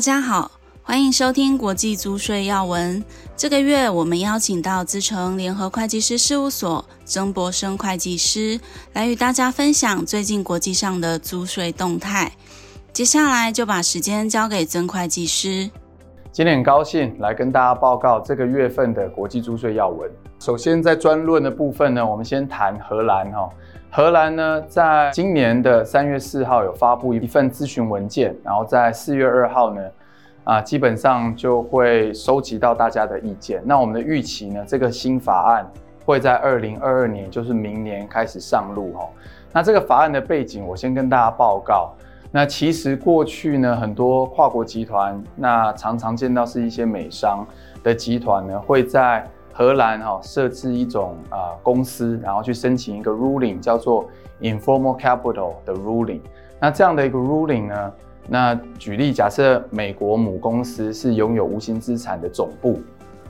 大家好，欢迎收听国际租税要闻。这个月我们邀请到资诚联合会计师事务所曾博生会计师来与大家分享最近国际上的租税动态。接下来就把时间交给曾会计师。今天很高兴来跟大家报告这个月份的国际租税要闻。首先在专论的部分呢，我们先谈荷兰哈。荷兰呢，在今年的三月四号有发布一份咨询文件，然后在四月二号呢，啊，基本上就会收集到大家的意见。那我们的预期呢，这个新法案会在二零二二年，就是明年开始上路哈。那这个法案的背景，我先跟大家报告。那其实过去呢，很多跨国集团，那常常见到是一些美商的集团呢，会在荷兰哈设置一种啊公司，然后去申请一个 ruling，叫做 informal capital 的 ruling。那这样的一个 ruling 呢，那举例假设美国母公司是拥有无形资产的总部，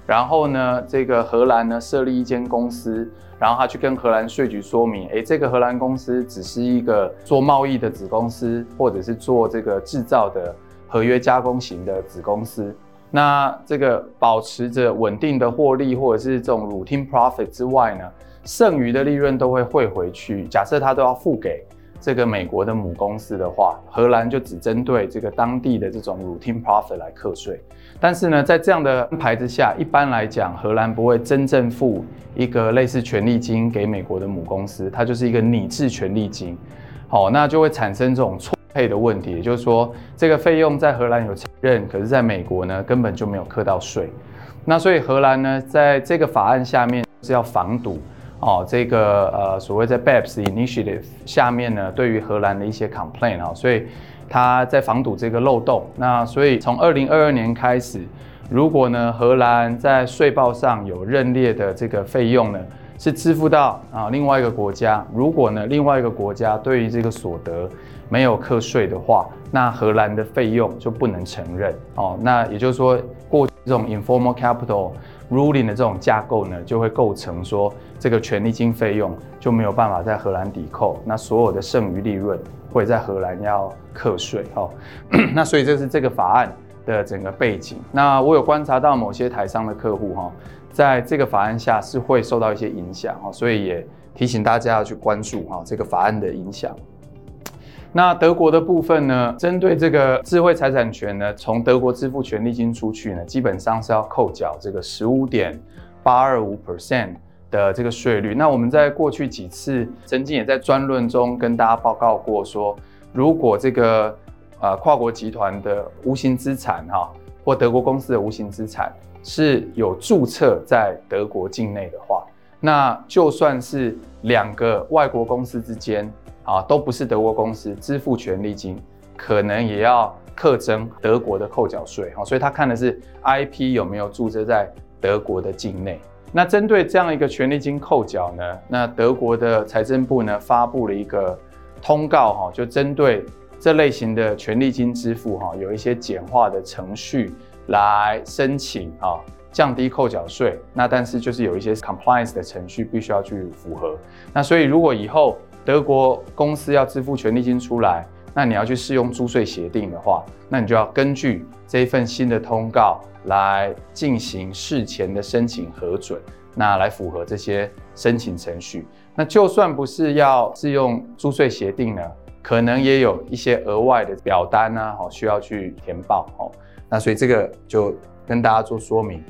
然后呢，这个荷兰呢设立一间公司，然后他去跟荷兰税局说明，诶，这个荷兰公司只是一个做贸易的子公司，或者是做这个制造的合约加工型的子公司。那这个保持着稳定的获利，或者是这种 routine profit 之外呢，剩余的利润都会汇回去。假设他都要付给这个美国的母公司的话，荷兰就只针对这个当地的这种 routine profit 来课税。但是呢，在这样的安排之下，一般来讲，荷兰不会真正付一个类似权利金给美国的母公司，它就是一个拟制权利金。好，那就会产生这种错配的问题，也就是说，这个费用在荷兰有承认，可是在美国呢，根本就没有课到税。那所以荷兰呢，在这个法案下面是要防堵哦，这个呃所谓在 BEPS Initiative 下面呢，对于荷兰的一些 complaint 啊，所以他在防堵这个漏洞。那所以从二零二二年开始，如果呢荷兰在税报上有认列的这个费用呢，是支付到啊另外一个国家，如果呢另外一个国家对于这个所得没有课税的话，那荷兰的费用就不能承认哦。那也就是说，过这种 informal capital ruling 的这种架构呢，就会构成说这个权利金费用就没有办法在荷兰抵扣，那所有的剩余利润会在荷兰要课税哦。那所以这是这个法案的整个背景。那我有观察到某些台商的客户哈，在这个法案下是会受到一些影响哦，所以也提醒大家要去关注哈这个法案的影响。那德国的部分呢，针对这个智慧财产权呢，从德国支付权利金出去呢，基本上是要扣缴这个十五点八二五 percent 的这个税率。那我们在过去几次曾经也在专论中跟大家报告过说，如果这个呃跨国集团的无形资产哈，或德国公司的无形资产是有注册在德国境内的话，那就算是两个外国公司之间。啊，都不是德国公司支付权利金，可能也要课征德国的扣缴税哈，所以他看的是 IP 有没有注册在德国的境内。那针对这样一个权利金扣缴呢，那德国的财政部呢发布了一个通告哈，就针对这类型的权利金支付哈，有一些简化的程序来申请啊，降低扣缴税。那但是就是有一些 compliance 的程序必须要去符合。那所以如果以后德国公司要支付权利金出来，那你要去适用租税协定的话，那你就要根据这一份新的通告来进行事前的申请核准，那来符合这些申请程序。那就算不是要适用租税协定呢，可能也有一些额外的表单啊，需要去填报哦。那所以这个就跟大家做说明。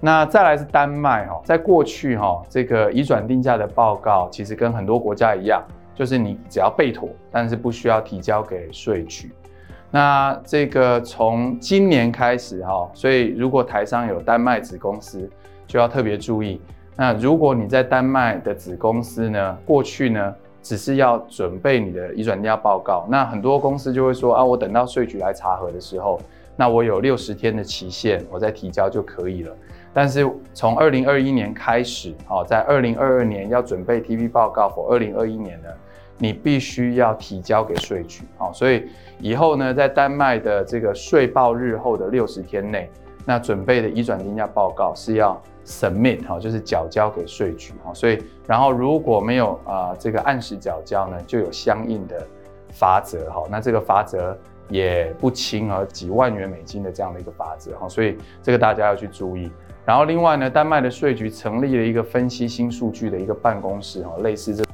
那再来是丹麦哈，在过去哈，这个移转定价的报告其实跟很多国家一样，就是你只要备妥，但是不需要提交给税局。那这个从今年开始哈，所以如果台商有丹麦子公司，就要特别注意。那如果你在丹麦的子公司呢，过去呢只是要准备你的移转定价报告，那很多公司就会说啊，我等到税局来查核的时候，那我有六十天的期限，我再提交就可以了。但是从二零二一年开始，哦，在二零二二年要准备 TP 报告，for 二零二一年呢，你必须要提交给税局，哦，所以以后呢，在丹麦的这个税报日后的六十天内，那准备的移转定价报告是要 submit，哈，就是缴交给税局，哈，所以然后如果没有啊这个按时缴交呢，就有相应的罚则，哈，那这个罚则也不轻啊，几万元美金的这样的一个法则哈，所以这个大家要去注意。然后另外呢，丹麦的税局成立了一个分析新数据的一个办公室哈，类似这种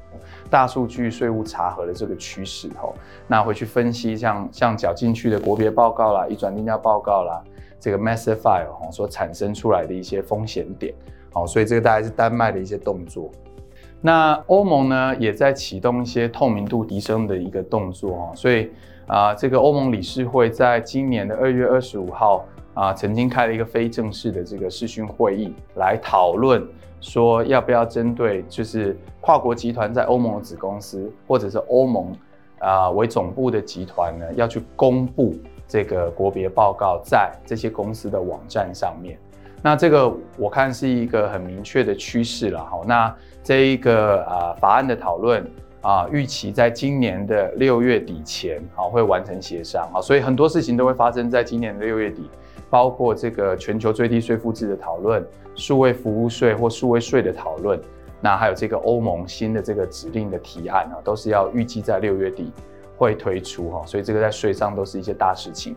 大数据税务查核的这个趋势哈，那会去分析像像缴进去的国别报告啦、移转定价报告啦，这个 master file 哈所产生出来的一些风险点，好，所以这个大概是丹麦的一些动作。那欧盟呢，也在启动一些透明度提升的一个动作哦，所以啊，这个欧盟理事会在今年的二月二十五号啊，曾经开了一个非正式的这个视讯会议，来讨论说要不要针对就是跨国集团在欧盟的子公司，或者是欧盟啊为总部的集团呢，要去公布这个国别报告在这些公司的网站上面。那这个我看是一个很明确的趋势了哈。那这一个啊法案的讨论啊，预期在今年的六月底前啊会完成协商啊，所以很多事情都会发生在今年的六月底，包括这个全球最低税负制的讨论、数位服务税或数位税的讨论，那还有这个欧盟新的这个指令的提案啊，都是要预计在六月底会推出哈，所以这个在税上都是一些大事情。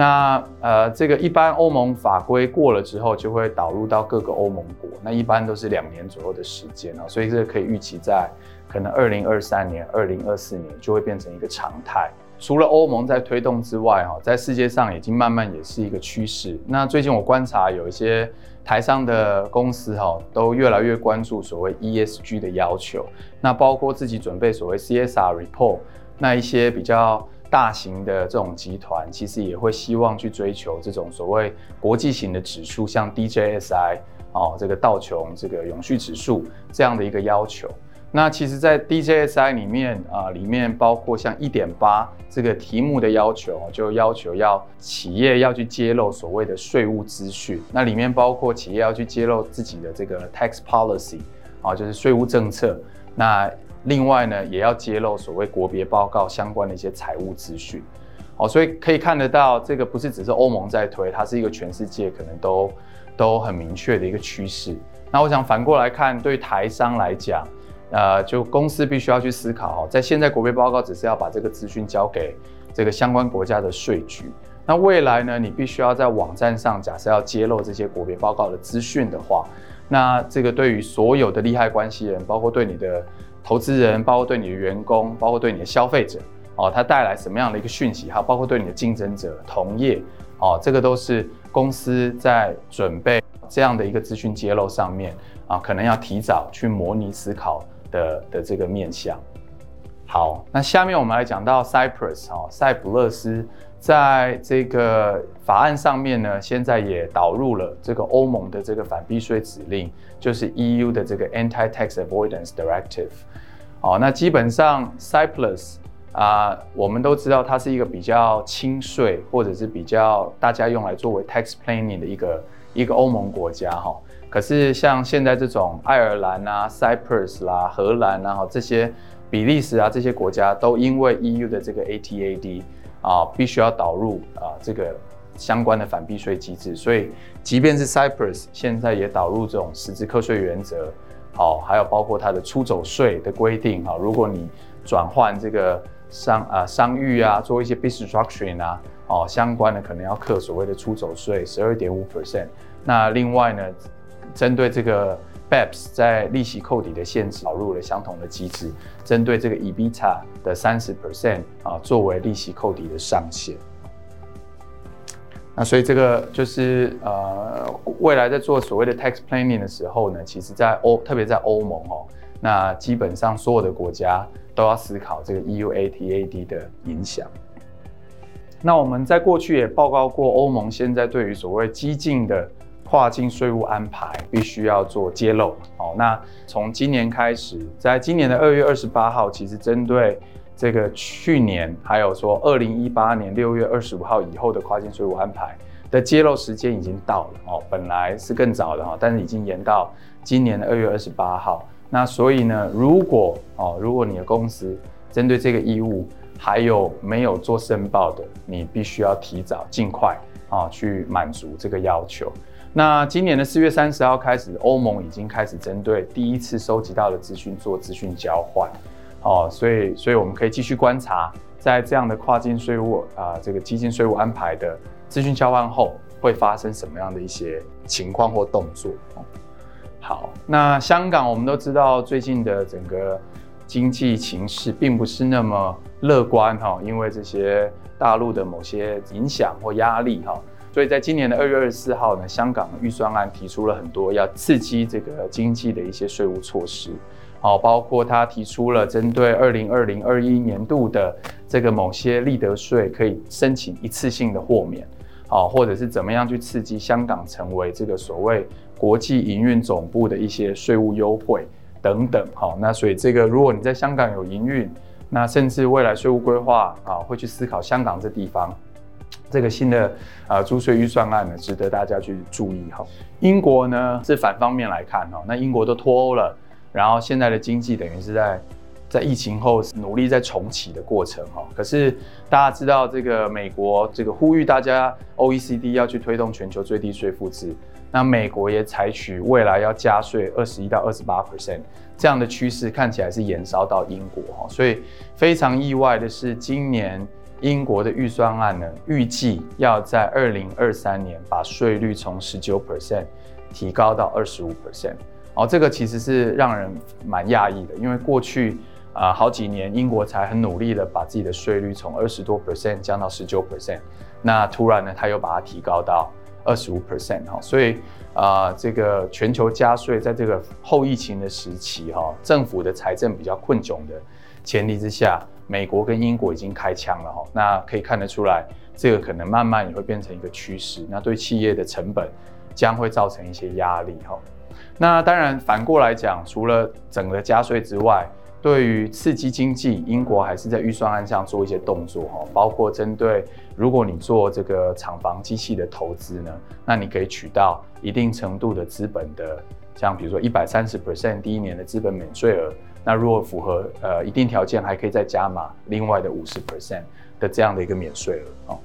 那呃，这个一般欧盟法规过了之后，就会导入到各个欧盟国。那一般都是两年左右的时间啊，所以这个可以预期在可能二零二三年、二零二四年就会变成一个常态。除了欧盟在推动之外，哈，在世界上已经慢慢也是一个趋势。那最近我观察有一些台商的公司哈，都越来越关注所谓 ESG 的要求。那包括自己准备所谓 CSR report，那一些比较。大型的这种集团其实也会希望去追求这种所谓国际型的指数，像 DJSI 哦，这个道琼这个永续指数这样的一个要求。那其实，在 DJSI 里面啊，里面包括像一点八这个题目的要求，就要求要企业要去揭露所谓的税务资讯。那里面包括企业要去揭露自己的这个 tax policy 啊，就是税务政策。那另外呢，也要揭露所谓国别报告相关的一些财务资讯，哦，所以可以看得到，这个不是只是欧盟在推，它是一个全世界可能都都很明确的一个趋势。那我想反过来看，对台商来讲，呃，就公司必须要去思考，在现在国别报告只是要把这个资讯交给这个相关国家的税局，那未来呢，你必须要在网站上，假设要揭露这些国别报告的资讯的话，那这个对于所有的利害关系人，包括对你的投资人，包括对你的员工，包括对你的消费者，哦，它带来什么样的一个讯息？哈，包括对你的竞争者、同业，哦，这个都是公司在准备这样的一个资讯揭露上面啊，可能要提早去模拟思考的的这个面向。好，那下面我们来讲到 Cyprus 哦，塞浦路斯。在这个法案上面呢，现在也导入了这个欧盟的这个反避税指令，就是 EU 的这个 Anti-Tax Avoidance Directive。哦，那基本上 Cyprus 啊，我们都知道它是一个比较轻税或者是比较大家用来作为 tax planning 的一个一个欧盟国家哈。可是像现在这种爱尔兰啊、Cyprus 啦、荷兰啊这些比利时啊这些国家，都因为 EU 的这个 ATAD。啊，必须要导入啊这个相关的反避税机制，所以即便是 Cyprus 现在也导入这种实质课税原则，好，还有包括它的出走税的规定，哈，如果你转换这个商啊商誉啊，做一些 business structuring 啊，哦，相关的可能要课所谓的出走税十二点五 percent。那另外呢，针对这个。BEPS 在利息扣抵的限制导入了相同的机制，针对这个 EBITA 的三十 percent 啊，作为利息扣抵的上限。那所以这个就是呃，未来在做所谓的 tax planning 的时候呢，其实在欧，特别在欧盟哦，那基本上所有的国家都要思考这个 EU ATAD 的影响。那我们在过去也报告过，欧盟现在对于所谓激进的。跨境税务安排必须要做揭露。好，那从今年开始，在今年的二月二十八号，其实针对这个去年，还有说二零一八年六月二十五号以后的跨境税务安排的揭露时间已经到了哦。本来是更早的哈，但是已经延到今年的二月二十八号。那所以呢，如果哦，如果你的公司针对这个义务还有没有做申报的，你必须要提早尽快啊去满足这个要求。那今年的四月三十号开始，欧盟已经开始针对第一次收集到的资讯做资讯交换。哦，所以所以我们可以继续观察，在这样的跨境税务啊、这个基金税务安排的资讯交换后，会发生什么样的一些情况或动作。哦好，那香港我们都知道，最近的整个经济情势并不是那么乐观哈，因为这些大陆的某些影响或压力哈，所以在今年的二月二十四号呢，香港预算案提出了很多要刺激这个经济的一些税务措施。好，包括他提出了针对二零二零二一年度的这个某些利得税可以申请一次性的豁免，好，或者是怎么样去刺激香港成为这个所谓国际营运总部的一些税务优惠等等，好，那所以这个如果你在香港有营运，那甚至未来税务规划啊会去思考香港这地方，这个新的啊租税预算案呢，值得大家去注意哈。英国呢是反方面来看哈，那英国都脱欧了。然后现在的经济等于是在在疫情后努力在重启的过程哈，可是大家知道这个美国这个呼吁大家 OECD 要去推动全球最低税负制，那美国也采取未来要加税二十一到二十八 percent 这样的趋势，看起来是延烧到英国哈，所以非常意外的是，今年英国的预算案呢，预计要在二零二三年把税率从十九 percent 提高到二十五 percent。哦，这个其实是让人蛮讶异的，因为过去啊、呃、好几年英国才很努力的把自己的税率从二十多 percent 降到十九 percent，那突然呢他又把它提高到二十五 percent 哈，所以啊、呃、这个全球加税在这个后疫情的时期哈、哦，政府的财政比较困窘的前提之下，美国跟英国已经开枪了哈，那可以看得出来，这个可能慢慢也会变成一个趋势，那对企业的成本将会造成一些压力哈。那当然，反过来讲，除了整个加税之外，对于刺激经济，英国还是在预算案上做一些动作哈，包括针对如果你做这个厂房机器的投资呢，那你可以取到一定程度的资本的，像比如说一百三十 percent 第一年的资本免税额，那如果符合呃一定条件，还可以再加码另外的五十 percent 的这样的一个免税额哦。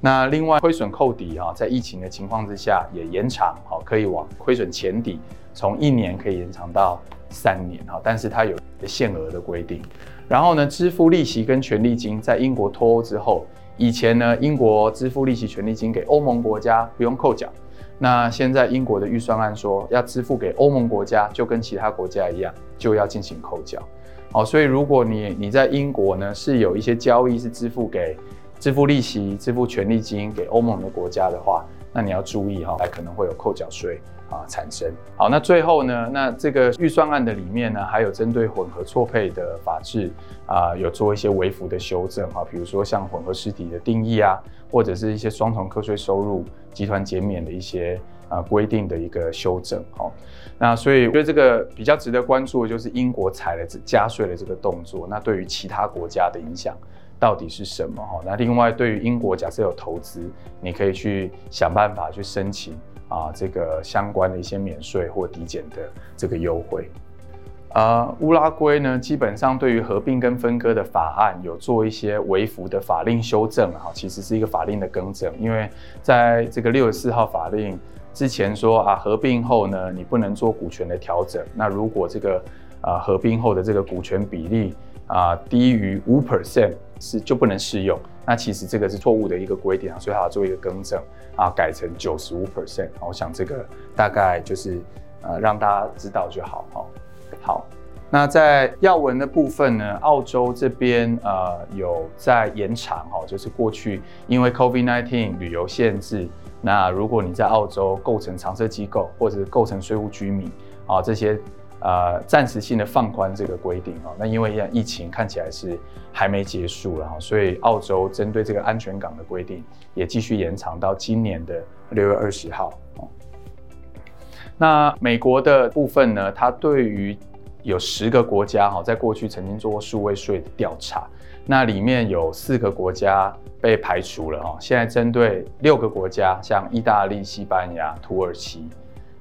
那另外亏损扣抵啊，在疫情的情况之下也延长，好，可以往亏损前抵。从一年可以延长到三年哈，但是它有限额的规定。然后呢，支付利息跟权利金，在英国脱欧之后，以前呢，英国支付利息、权利金给欧盟国家不用扣缴。那现在英国的预算案说，要支付给欧盟国家，就跟其他国家一样，就要进行扣缴。好，所以如果你你在英国呢，是有一些交易是支付给支付利息、支付权利金给欧盟的国家的话，那你要注意哈，还可能会有扣缴税。啊，产生好，那最后呢，那这个预算案的里面呢，还有针对混合错配的法制啊，有做一些微幅的修正哈，比如说像混合实体的定义啊，或者是一些双重课税收入、集团减免的一些啊规定的一个修正哈。那所以我觉得这个比较值得关注的就是英国采了加税的这个动作，那对于其他国家的影响到底是什么哈？那另外对于英国假设有投资，你可以去想办法去申请。啊，这个相关的一些免税或抵减的这个优惠，啊，乌拉圭呢，基本上对于合并跟分割的法案有做一些微幅的法令修正，哈，其实是一个法令的更正，因为在这个六十四号法令之前说啊，合并后呢，你不能做股权的调整，那如果这个啊合并后的这个股权比例啊低于五 percent 是就不能适用。那其实这个是错误的一个规定啊，所以它要做一个更正啊，改成九十五 percent。我想这个大概就是呃让大家知道就好哈。好，那在要闻的部分呢，澳洲这边呃有在延长哈，就是过去因为 COVID-19 旅游限制，那如果你在澳洲构成常设机构或者是构成税务居民啊这些。呃，暂时性的放宽这个规定哦，那因为疫情看起来是还没结束了哈，所以澳洲针对这个安全港的规定也继续延长到今年的六月二十号。那美国的部分呢，它对于有十个国家哈，在过去曾经做过数位税的调查，那里面有四个国家被排除了哈，现在针对六个国家，像意大利、西班牙、土耳其、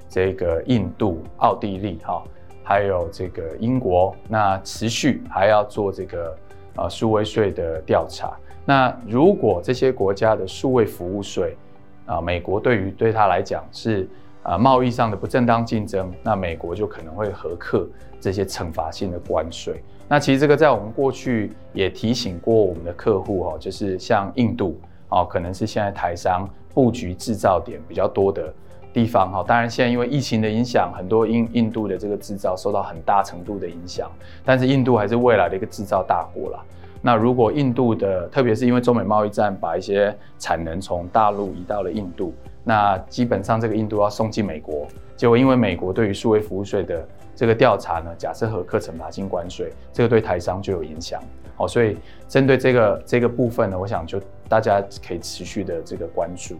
这个印度、奥地利哈。还有这个英国，那持续还要做这个呃数位税的调查。那如果这些国家的数位服务税啊，美国对于对他来讲是啊贸易上的不正当竞争，那美国就可能会核课这些惩罚性的关税。那其实这个在我们过去也提醒过我们的客户哦，就是像印度哦，可能是现在台商布局制造点比较多的地方哈。当然现在因为疫情的影响，很多印印度的这个制造受到很大程度的影响，但是印度还是未来的一个制造大国啦。那如果印度的，特别是因为中美贸易战，把一些产能从大陆移到了印度，那基本上这个印度要送进美国，结果因为美国对于数位服务税的这个调查呢，假设和课惩罚性关税，这个对台商就有影响。好，所以针对这个这个部分呢，我想就大家可以持续的这个关注。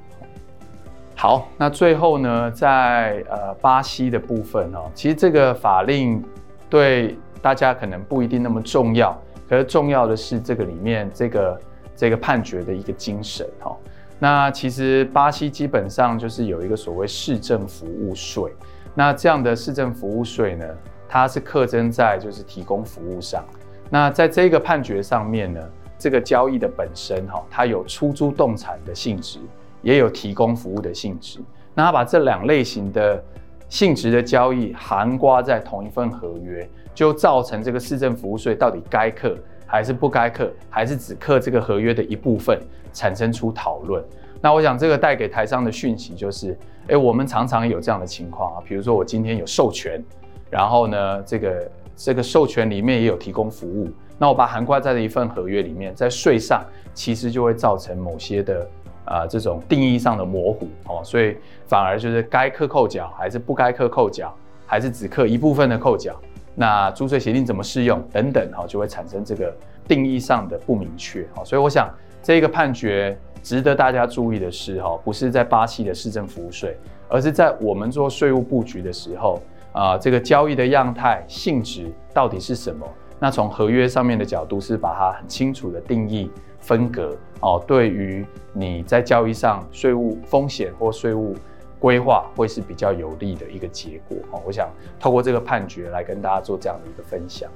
好，那最后呢，在呃巴西的部分哦，其实这个法令对大家可能不一定那么重要。可是重要的是这个里面这个这个判决的一个精神哈。那其实巴西基本上就是有一个所谓市政服务税。那这样的市政服务税呢，它是特征在就是提供服务上。那在这个判决上面呢，这个交易的本身哈，它有出租动产的性质，也有提供服务的性质。那他把这两类型的性质的交易含挂在同一份合约。就造成这个市政服务税到底该课还是不该课，还是只课这个合约的一部分，产生出讨论。那我想这个带给台商的讯息就是，哎，我们常常有这样的情况啊，比如说我今天有授权，然后呢，这个这个授权里面也有提供服务，那我把含挂在的一份合约里面，在税上其实就会造成某些的啊、这种定义上的模糊哦，所以反而就是该课扣缴还是不该课扣缴，还是只课一部分的扣缴。那租税协定怎么适用等等哈，就会产生这个定义上的不明确哈，所以我想这个判决值得大家注意的是哈，不是在巴西的市政服务税，而是在我们做税务布局的时候啊，这个交易的样态性质到底是什么？那从合约上面的角度是把它很清楚的定义分隔哦，对于你在交易上税务风险或税务。规划会是比较有利的一个结果哦。我想透过这个判决来跟大家做这样的一个分享。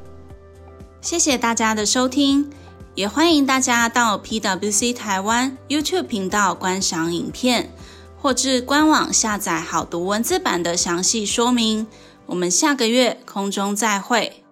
谢谢大家的收听，也欢迎大家到 PwC 台湾 YouTube 频道观赏影片，或至官网下载好读文字版的详细说明。我们下个月空中再会。